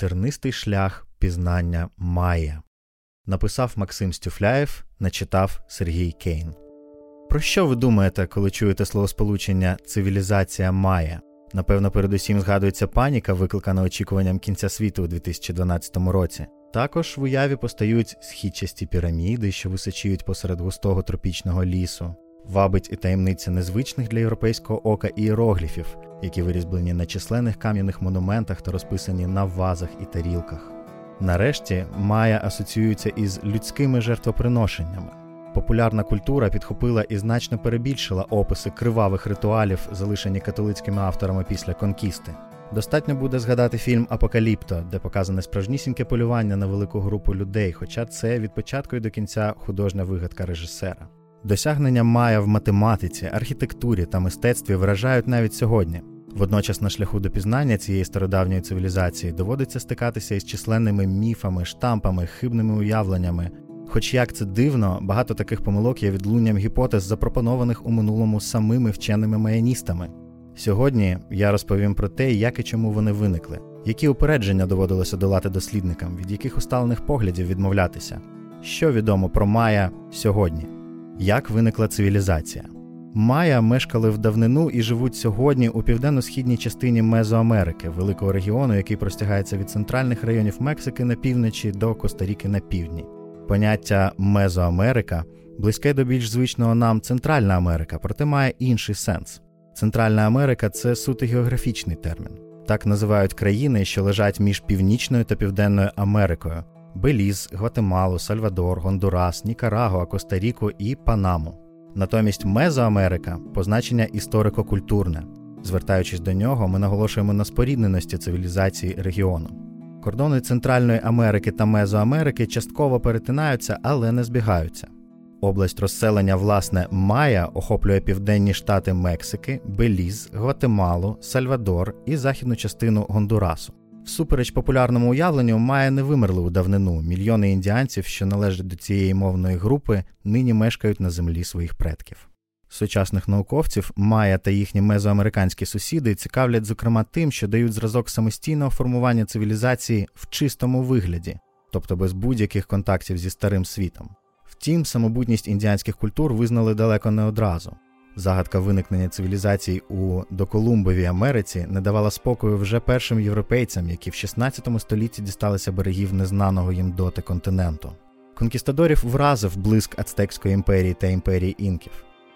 Тернистий шлях пізнання Майя. Написав Максим Стюфляєв, начитав Сергій Кейн. Про що ви думаєте, коли чуєте словосполучення цивілізація Майя? Напевно, передусім згадується паніка, викликана очікуванням кінця світу у 2012 році. Також в уяві постають східчасті піраміди, що височіють посеред густого тропічного лісу, вабить і таємниця незвичних для європейського ока іерогліфів, які вирізблені на численних кам'яних монументах та розписані на вазах і тарілках. Нарешті Майя асоціюється із людськими жертвоприношеннями. Популярна культура підхопила і значно перебільшила описи кривавих ритуалів, залишені католицькими авторами після конкісти. Достатньо буде згадати фільм Апокаліпто, де показане справжнісіньке полювання на велику групу людей, хоча це від початку і до кінця художня вигадка режисера. Досягнення Майя в математиці, архітектурі та мистецтві вражають навіть сьогодні. Водночас на шляху до пізнання цієї стародавньої цивілізації доводиться стикатися із численними міфами, штампами, хибними уявленнями. Хоч як це дивно, багато таких помилок є відлунням гіпотез, запропонованих у минулому самими вченими маяністами. Сьогодні я розповім про те, як і чому вони виникли, які упередження доводилося долати дослідникам, від яких усталених поглядів відмовлятися, що відомо про Майя сьогодні, як виникла цивілізація. Майя мешкали в давнину і живуть сьогодні у південно-східній частині Мезоамерики, великого регіону, який простягається від центральних районів Мексики на півночі до Коста-Ріки на півдні. Поняття Мезоамерика близьке до більш звичного нам Центральна Америка, проте має інший сенс. Центральна Америка це суто географічний термін. Так називають країни, що лежать між Північною та Південною Америкою: Беліз, Гватемалу, Сальвадор, Гондурас, Нікарагуа, Коста-Ріку і Панаму. Натомість Мезоамерика позначення історико-культурне. Звертаючись до нього, ми наголошуємо на спорідненості цивілізації регіону. Кордони Центральної Америки та Мезоамерики частково перетинаються, але не збігаються. Область розселення, власне, Майя охоплює південні штати Мексики, Беліз, Гватемалу, Сальвадор і західну частину Гондурасу. Всупереч популярному уявленню, Майя не вимерли у давнину. Мільйони індіанців, що належать до цієї мовної групи, нині мешкають на землі своїх предків. Сучасних науковців Майя та їхні мезоамериканські сусіди цікавлять, зокрема, тим, що дають зразок самостійного формування цивілізації в чистому вигляді, тобто без будь-яких контактів зі старим світом. Втім, самобутність індіанських культур визнали далеко не одразу. Загадка виникнення цивілізацій у доколумбовій Америці не давала спокою вже першим європейцям, які в 16 столітті дісталися берегів незнаного їм доти континенту. Конкістадорів вразив блиск Ацтекської імперії та імперії інків.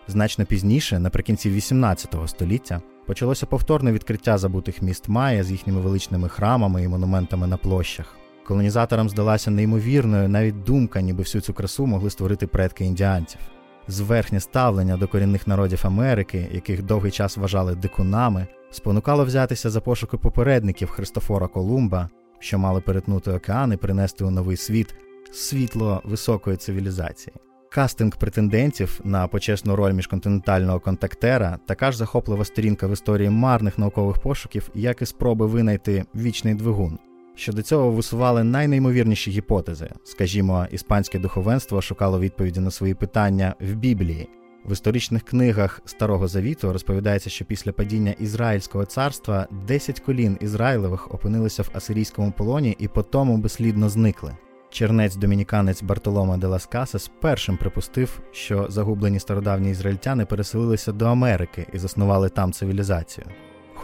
Значно пізніше, наприкінці 18 століття, почалося повторне відкриття забутих міст Майя з їхніми величними храмами і монументами на площах. Колонізаторам здалася неймовірною навіть думка, ніби всю цю красу могли створити предки індіанців. Зверхнє ставлення до корінних народів Америки, яких довгий час вважали дикунами, спонукало взятися за пошуки попередників Христофора Колумба, що мали перетнути океан і принести у новий світ світло високої цивілізації. Кастинг претендентів на почесну роль міжконтинентального контактера така ж захоплива сторінка в історії марних наукових пошуків, як і спроби винайти вічний двигун. Щодо цього висували найнеймовірніші гіпотези. Скажімо, іспанське духовенство шукало відповіді на свої питання в Біблії. В історичних книгах Старого Завіту розповідається, що після падіння Ізраїльського царства 10 колін Ізраїлевих опинилися в асирійському полоні і по тому безслідно зникли. Чернець-домініканець Бартолома де Лас Касас першим припустив, що загублені стародавні ізраїльтяни переселилися до Америки і заснували там цивілізацію.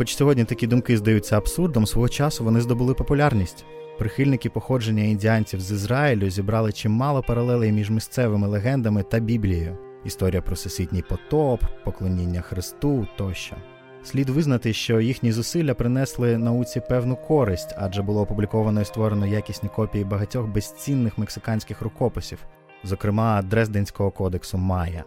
Хоч сьогодні такі думки здаються абсурдом, свого часу вони здобули популярність. Прихильники походження індіанців з Ізраїлю зібрали чимало паралелей між місцевими легендами та Біблією. Історія про всесвітній потоп, поклоніння Христу тощо. Слід визнати, що їхні зусилля принесли науці певну користь, адже було опубліковано і створено якісні копії багатьох безцінних мексиканських рукописів, зокрема Дрезденського кодексу Майя.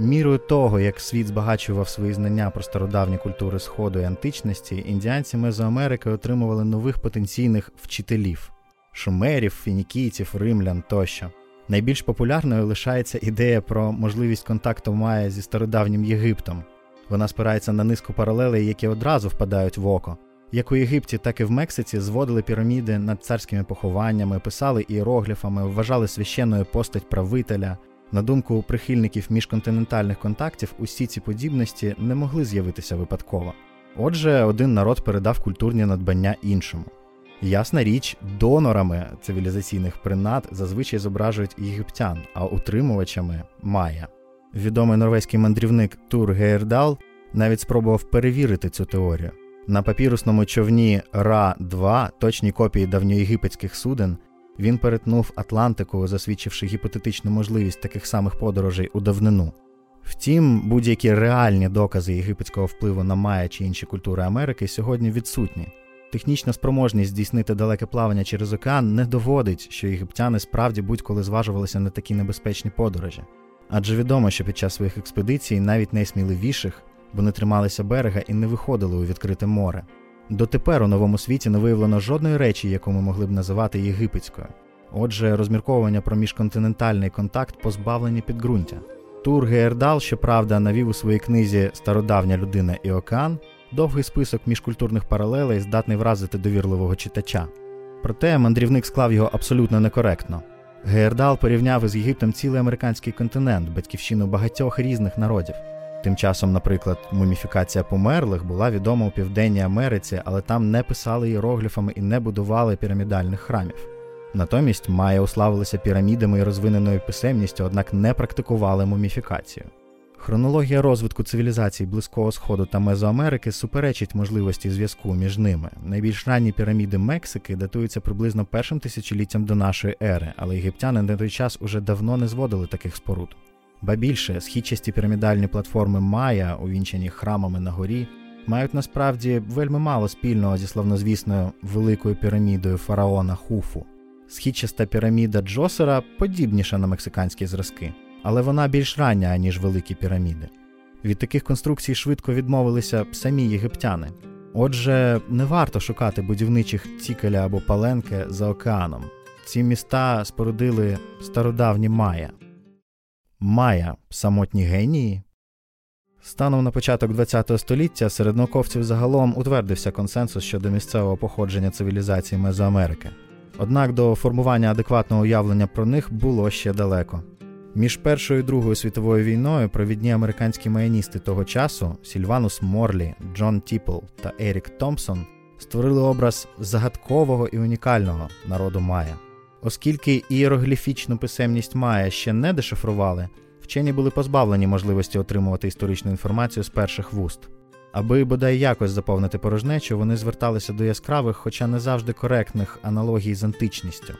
Мірою того, як світ збагачував свої знання про стародавні культури Сходу і античності, індіанці Мезоамерики отримували нових потенційних вчителів шумерів, фінікійців, римлян тощо. Найбільш популярною лишається ідея про можливість контакту Майя зі стародавнім Єгиптом. Вона спирається на низку паралелей, які одразу впадають в око. Як у Єгипті, так і в Мексиці зводили піраміди над царськими похованнями, писали іерогліфами, вважали священною постать правителя. На думку прихильників міжконтинентальних контактів, усі ці подібності не могли з'явитися випадково. Отже, один народ передав культурні надбання іншому. Ясна річ, донорами цивілізаційних принад зазвичай зображують єгиптян, а утримувачами майя. Відомий норвезький мандрівник Тур Гейрдал навіть спробував перевірити цю теорію. На папірусному човні Ра-2, точній копії давньоєгипетських суден, він перетнув Атлантику, засвідчивши гіпотетичну можливість таких самих подорожей у давнину. Втім, будь-які реальні докази єгипетського впливу на Майя чи інші культури Америки сьогодні відсутні. Технічна спроможність здійснити далеке плавання через океан не доводить, що єгиптяни справді будь-коли зважувалися на такі небезпечні подорожі. Адже відомо, що під час своїх експедицій навіть найсміливіших вони трималися берега і не виходили у відкрите море. Дотепер у новому світі не виявлено жодної речі, яку ми могли б називати єгипетською. Отже, розмірковування про міжконтинентальний контакт позбавлені підґрунтя. Тур Геердал, щоправда, навів у своїй книзі Стародавня людина і океан довгий список міжкультурних паралелей здатний вразити довірливого читача. Проте мандрівник склав його абсолютно некоректно. Геердал порівняв із Єгиптом цілий американський континент, батьківщину багатьох різних народів. Тим часом, наприклад, муміфікація померлих була відома у Південній Америці, але там не писали іерогліфами і не будували пірамідальних храмів. Натомість Майя уславилися пірамідами і розвиненою писемністю, однак не практикували муміфікацію. Хронологія розвитку цивілізацій Близького Сходу та Мезоамерики суперечить можливості зв'язку між ними. Найбільш ранні піраміди Мексики датуються приблизно першим тисячоліттям до нашої ери, але єгиптяни на той час уже давно не зводили таких споруд. Ба більше, східчасті пірамідальні платформи Майя, увінчені храмами на горі, мають насправді вельми мало спільного зі славнозвісною великою пірамідою фараона Хуфу. Східчаста піраміда Джосера подібніша на мексиканські зразки, але вона більш рання, ніж великі піраміди. Від таких конструкцій швидко відмовилися самі єгиптяни. Отже, не варто шукати будівничих цікеля або паленки за океаном. Ці міста спорудили стародавні Майя. Майя самотні генії. Станом на початок ХХ століття серед науковців загалом утвердився консенсус щодо місцевого походження цивілізації Мезоамерики. Однак до формування адекватного уявлення про них було ще далеко. Між Першою і Другою світовою війною провідні американські маяністи того часу Сільванус Морлі, Джон Тіпл та Ерік Томпсон створили образ загадкового і унікального народу Майя. Оскільки ієрогліфічну писемність Майя ще не дешифрували, вчені були позбавлені можливості отримувати історичну інформацію з перших вуст. Аби бодай якось заповнити порожнечу, вони зверталися до яскравих, хоча не завжди коректних аналогій з античністю.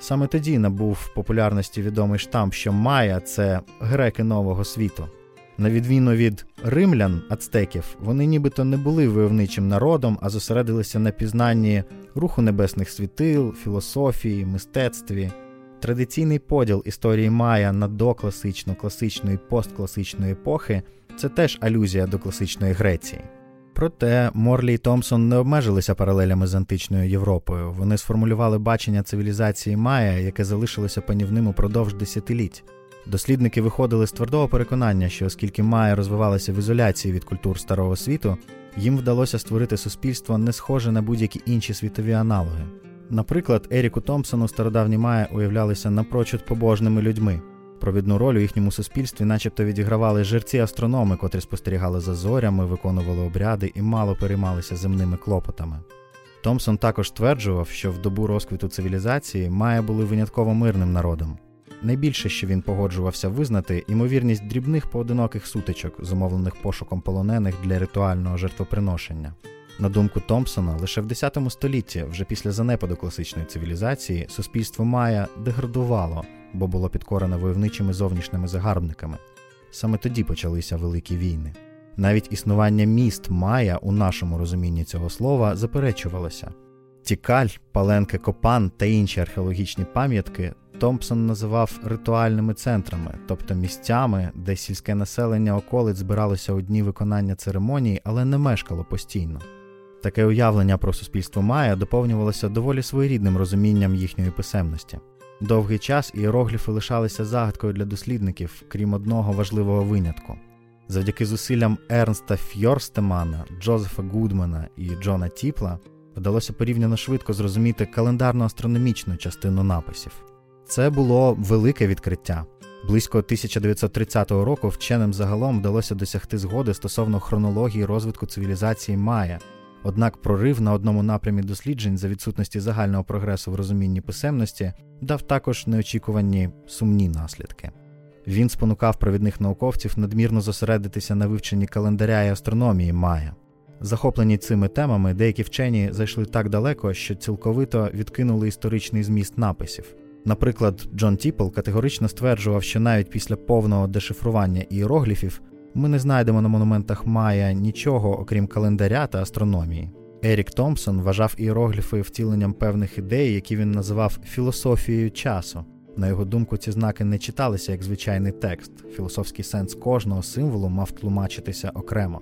Саме тоді набув популярності відомий штамп, що Майя це греки нового світу. На відміну від римлян, ацтеків, вони нібито не були войовничим народом, а зосередилися на пізнанні руху небесних світил, філософії, мистецтві. Традиційний поділ історії Майя на докласичну, класичну і посткласичну епохи це теж алюзія до класичної Греції. Проте Морлі і Томпсон не обмежилися паралелями з античною Європою. Вони сформулювали бачення цивілізації Майя, яке залишилося панівним упродовж десятиліть. Дослідники виходили з твердого переконання, що оскільки Майя розвивалися в ізоляції від культур старого світу, їм вдалося створити суспільство не схоже на будь-які інші світові аналоги. Наприклад, Еріку Томпсону стародавні Майя уявлялися напрочуд побожними людьми. Провідну роль у їхньому суспільстві, начебто, відігравали жерці-астрономи, котрі спостерігали за зорями, виконували обряди і мало переймалися земними клопотами. Томпсон також стверджував, що в добу розквіту цивілізації Майя були винятково мирним народом. Найбільше, що він погоджувався визнати, ймовірність дрібних поодиноких сутичок, зумовлених пошуком полонених для ритуального жертвоприношення. На думку Томпсона, лише в X столітті, вже після занепаду класичної цивілізації, суспільство Майя деградувало, бо було підкорене войовничими зовнішніми загарбниками. Саме тоді почалися великі війни. Навіть існування міст Майя у нашому розумінні цього слова заперечувалося. Тікаль, Паленки Копан та інші археологічні пам'ятки Томпсон називав ритуальними центрами, тобто місцями, де сільське населення околиць збиралося у дні виконання церемоній, але не мешкало постійно. Таке уявлення про суспільство Майя доповнювалося доволі своєрідним розумінням їхньої писемності. Довгий час іерогліфи лишалися загадкою для дослідників, крім одного важливого винятку. Завдяки зусиллям Ернста Фьорстемана, Джозефа Гудмана і Джона Тіпла вдалося порівняно швидко зрозуміти календарно-астрономічну частину написів. Це було велике відкриття. Близько 1930 року вченим загалом вдалося досягти згоди стосовно хронології розвитку цивілізації Майя. Однак прорив на одному напрямі досліджень за відсутності загального прогресу в розумінні писемності дав також неочікувані сумні наслідки. Він спонукав провідних науковців надмірно зосередитися на вивченні календаря і астрономії Майя. Захоплені цими темами, деякі вчені зайшли так далеко, що цілковито відкинули історичний зміст написів. Наприклад, Джон Тіпл категорично стверджував, що навіть після повного дешифрування іерогліфів ми не знайдемо на монументах Майя нічого, окрім календаря та астрономії. Ерік Томпсон вважав іерогліфи втіленням певних ідей, які він називав філософією часу. На його думку, ці знаки не читалися як звичайний текст. Філософський сенс кожного символу мав тлумачитися окремо.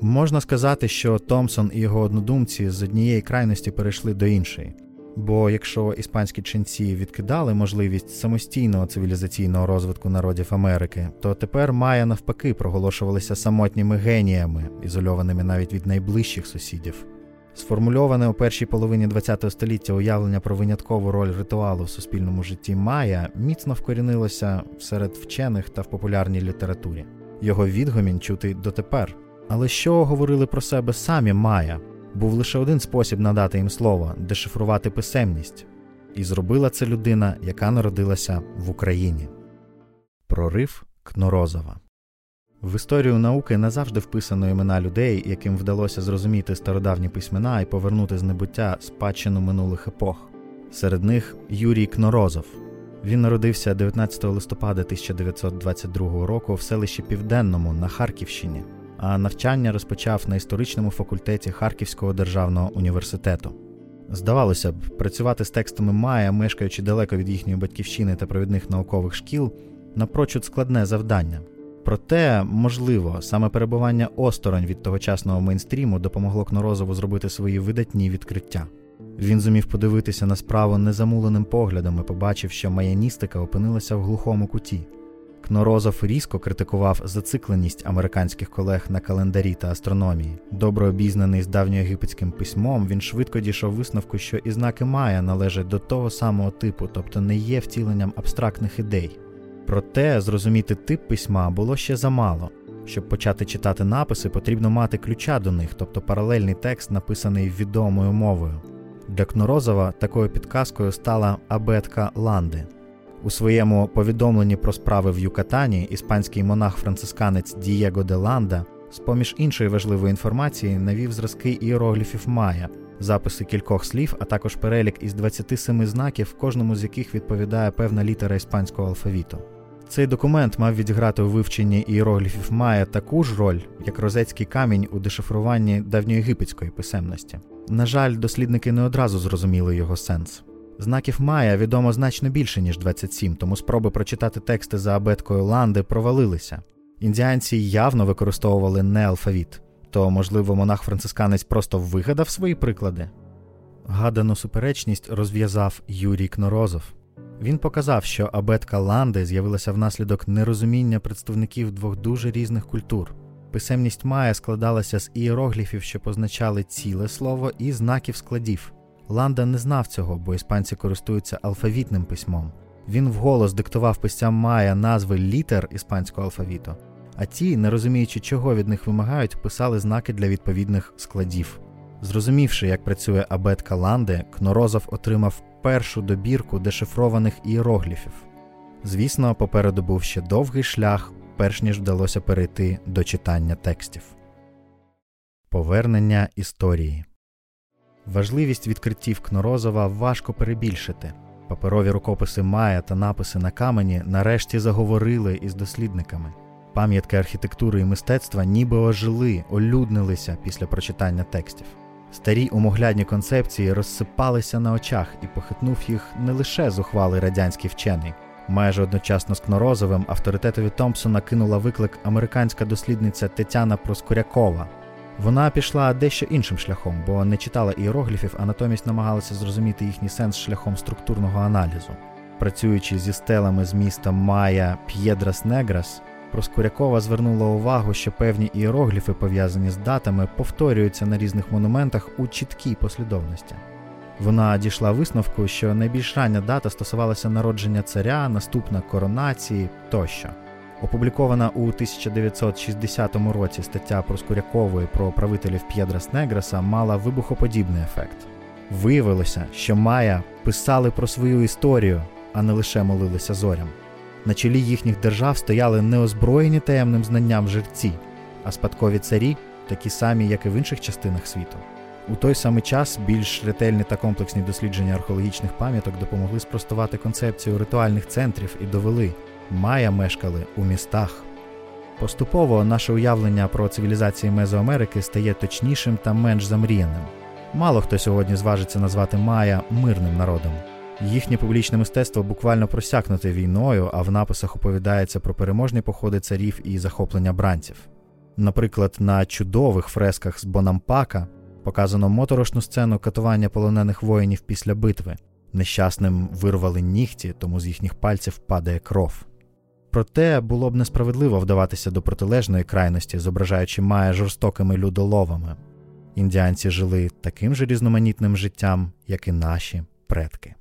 Можна сказати, що Томпсон і його однодумці з однієї крайності перейшли до іншої. Бо якщо іспанські ченці відкидали можливість самостійного цивілізаційного розвитку народів Америки, то тепер Майя навпаки проголошувалися самотніми геніями, ізольованими навіть від найближчих сусідів. Сформульоване у першій половині ХХ століття уявлення про виняткову роль ритуалу в суспільному житті Майя міцно вкорінилося серед вчених та в популярній літературі. Його відгомін чути дотепер. Але що говорили про себе самі Майя? Був лише один спосіб надати їм слово дешифрувати писемність, і зробила це людина, яка народилася в Україні. Прорив Кнорозова в історію науки не завжди вписано імена людей, яким вдалося зрозуміти стародавні письмена і повернути з небуття спадщину минулих епох. Серед них Юрій Кнорозов. Він народився 19 листопада 1922 року в селищі Південному на Харківщині, навчання розпочав на історичному факультеті Харківського державного університету. Здавалося б, працювати з текстами Майя, мешкаючи далеко від їхньої батьківщини та провідних наукових шкіл, напрочуд складне завдання. Проте, можливо, саме перебування осторонь від тогочасного мейнстріму допомогло Кнорозову зробити свої видатні відкриття. Він зумів подивитися на справу незамуленим поглядом і побачив, що маяністика опинилася в глухому куті. Кнорозов різко критикував зацикленість американських колег на календарі та астрономії. Добре обізнаний з давньоєгипетським письмом, він швидко дійшов висновку, що і знаки Майя належать до того самого типу, тобто не є втіленням абстрактних ідей. Проте зрозуміти тип письма було ще замало. Щоб почати читати написи, потрібно мати ключа до них, тобто паралельний текст, написаний відомою мовою. Для Кнорозова такою підказкою стала абетка Ланди. У своєму повідомленні про справи в Юкатані іспанський монах-францисканець Дієго де Ланда, з поміж іншої важливої інформації, навів зразки іерогліфів Майя, записи кількох слів, а також перелік із 27 знаків, кожному з яких відповідає певна літера іспанського алфавіту. Цей документ мав відіграти у вивченні іерогліфів Майя таку ж роль, як розецький камінь у дешифруванні давньоєгипетської писемності. На жаль, дослідники не одразу зрозуміли його сенс. Знаків Майя відомо значно більше, ніж 27, тому спроби прочитати тексти за абеткою Ланди провалилися. Індіанці явно використовували не алфавіт, то, можливо, монах-францисканець просто вигадав свої приклади. Гадану суперечність розв'язав Юрій Кнорозов. Він показав, що абетка Ланди з'явилася внаслідок нерозуміння представників двох дуже різних культур. Писемність Майя складалася з ієрогліфів, що позначали ціле слово, і знаків складів. Ланда не знав цього, бо іспанці користуються алфавітним письмом. Він вголос диктував писцям Майя назви літер іспанського алфавіту, а ті, не розуміючи, чого від них вимагають, писали знаки для відповідних складів. Зрозумівши, як працює абетка Ланди, Кнорозов отримав першу добірку дешифрованих іерогліфів. Звісно, попереду був ще довгий шлях, перш ніж вдалося перейти до читання текстів. Повернення історії важливість відкриттів Кнорозова важко перебільшити. Паперові рукописи Майя та написи на камені нарешті заговорили із дослідниками. Пам'ятки архітектури і мистецтва ніби ожили, олюднилися після прочитання текстів. Старі умоглядні концепції розсипалися на очах і похитнув їх не лише зухвалий радянський вчений. Майже одночасно з Кнорозовим авторитетові Томпсона кинула виклик американська дослідниця Тетяна Проскурякова. Вона пішла дещо іншим шляхом, бо не читала іерогліфів, а натомість намагалася зрозуміти їхній сенс шляхом структурного аналізу. Працюючи зі стелами з міста Майя П'єдрас Неграс, Проскурякова звернула увагу, що певні іерогліфи, пов'язані з датами, повторюються на різних монументах у чіткій послідовності. Вона дійшла висновку, що найбільш рання дата стосувалася народження царя, наступна коронації тощо. Опублікована у 1960 році стаття Проскурякової про правителів П'єдрас Неграса мала вибухоподібний ефект. Виявилося, що Майя писали про свою історію, а не лише молилися зорям. На чолі їхніх держав стояли неозброєні таємним знанням жерці, а спадкові царі такі самі, як і в інших частинах світу. У той самий час більш ретельні та комплексні дослідження археологічних пам'яток допомогли спростувати концепцію ритуальних центрів і довели, Майя мешкали у містах. Поступово наше уявлення про цивілізації Мезоамерики стає точнішим та менш замріяним. Мало хто сьогодні зважиться назвати Майя мирним народом. Їхнє публічне мистецтво буквально просякнуте війною, а в написах оповідається про переможні походи царів і захоплення бранців. Наприклад, на чудових фресках з Бонампака показано моторошну сцену катування полонених воїнів після битви. Нещасним вирвали нігті, тому з їхніх пальців падає кров. Проте було б несправедливо вдаватися до протилежної крайності, зображаючи Майя жорстокими людоловами. Індіанці жили таким же різноманітним життям, як і наші предки.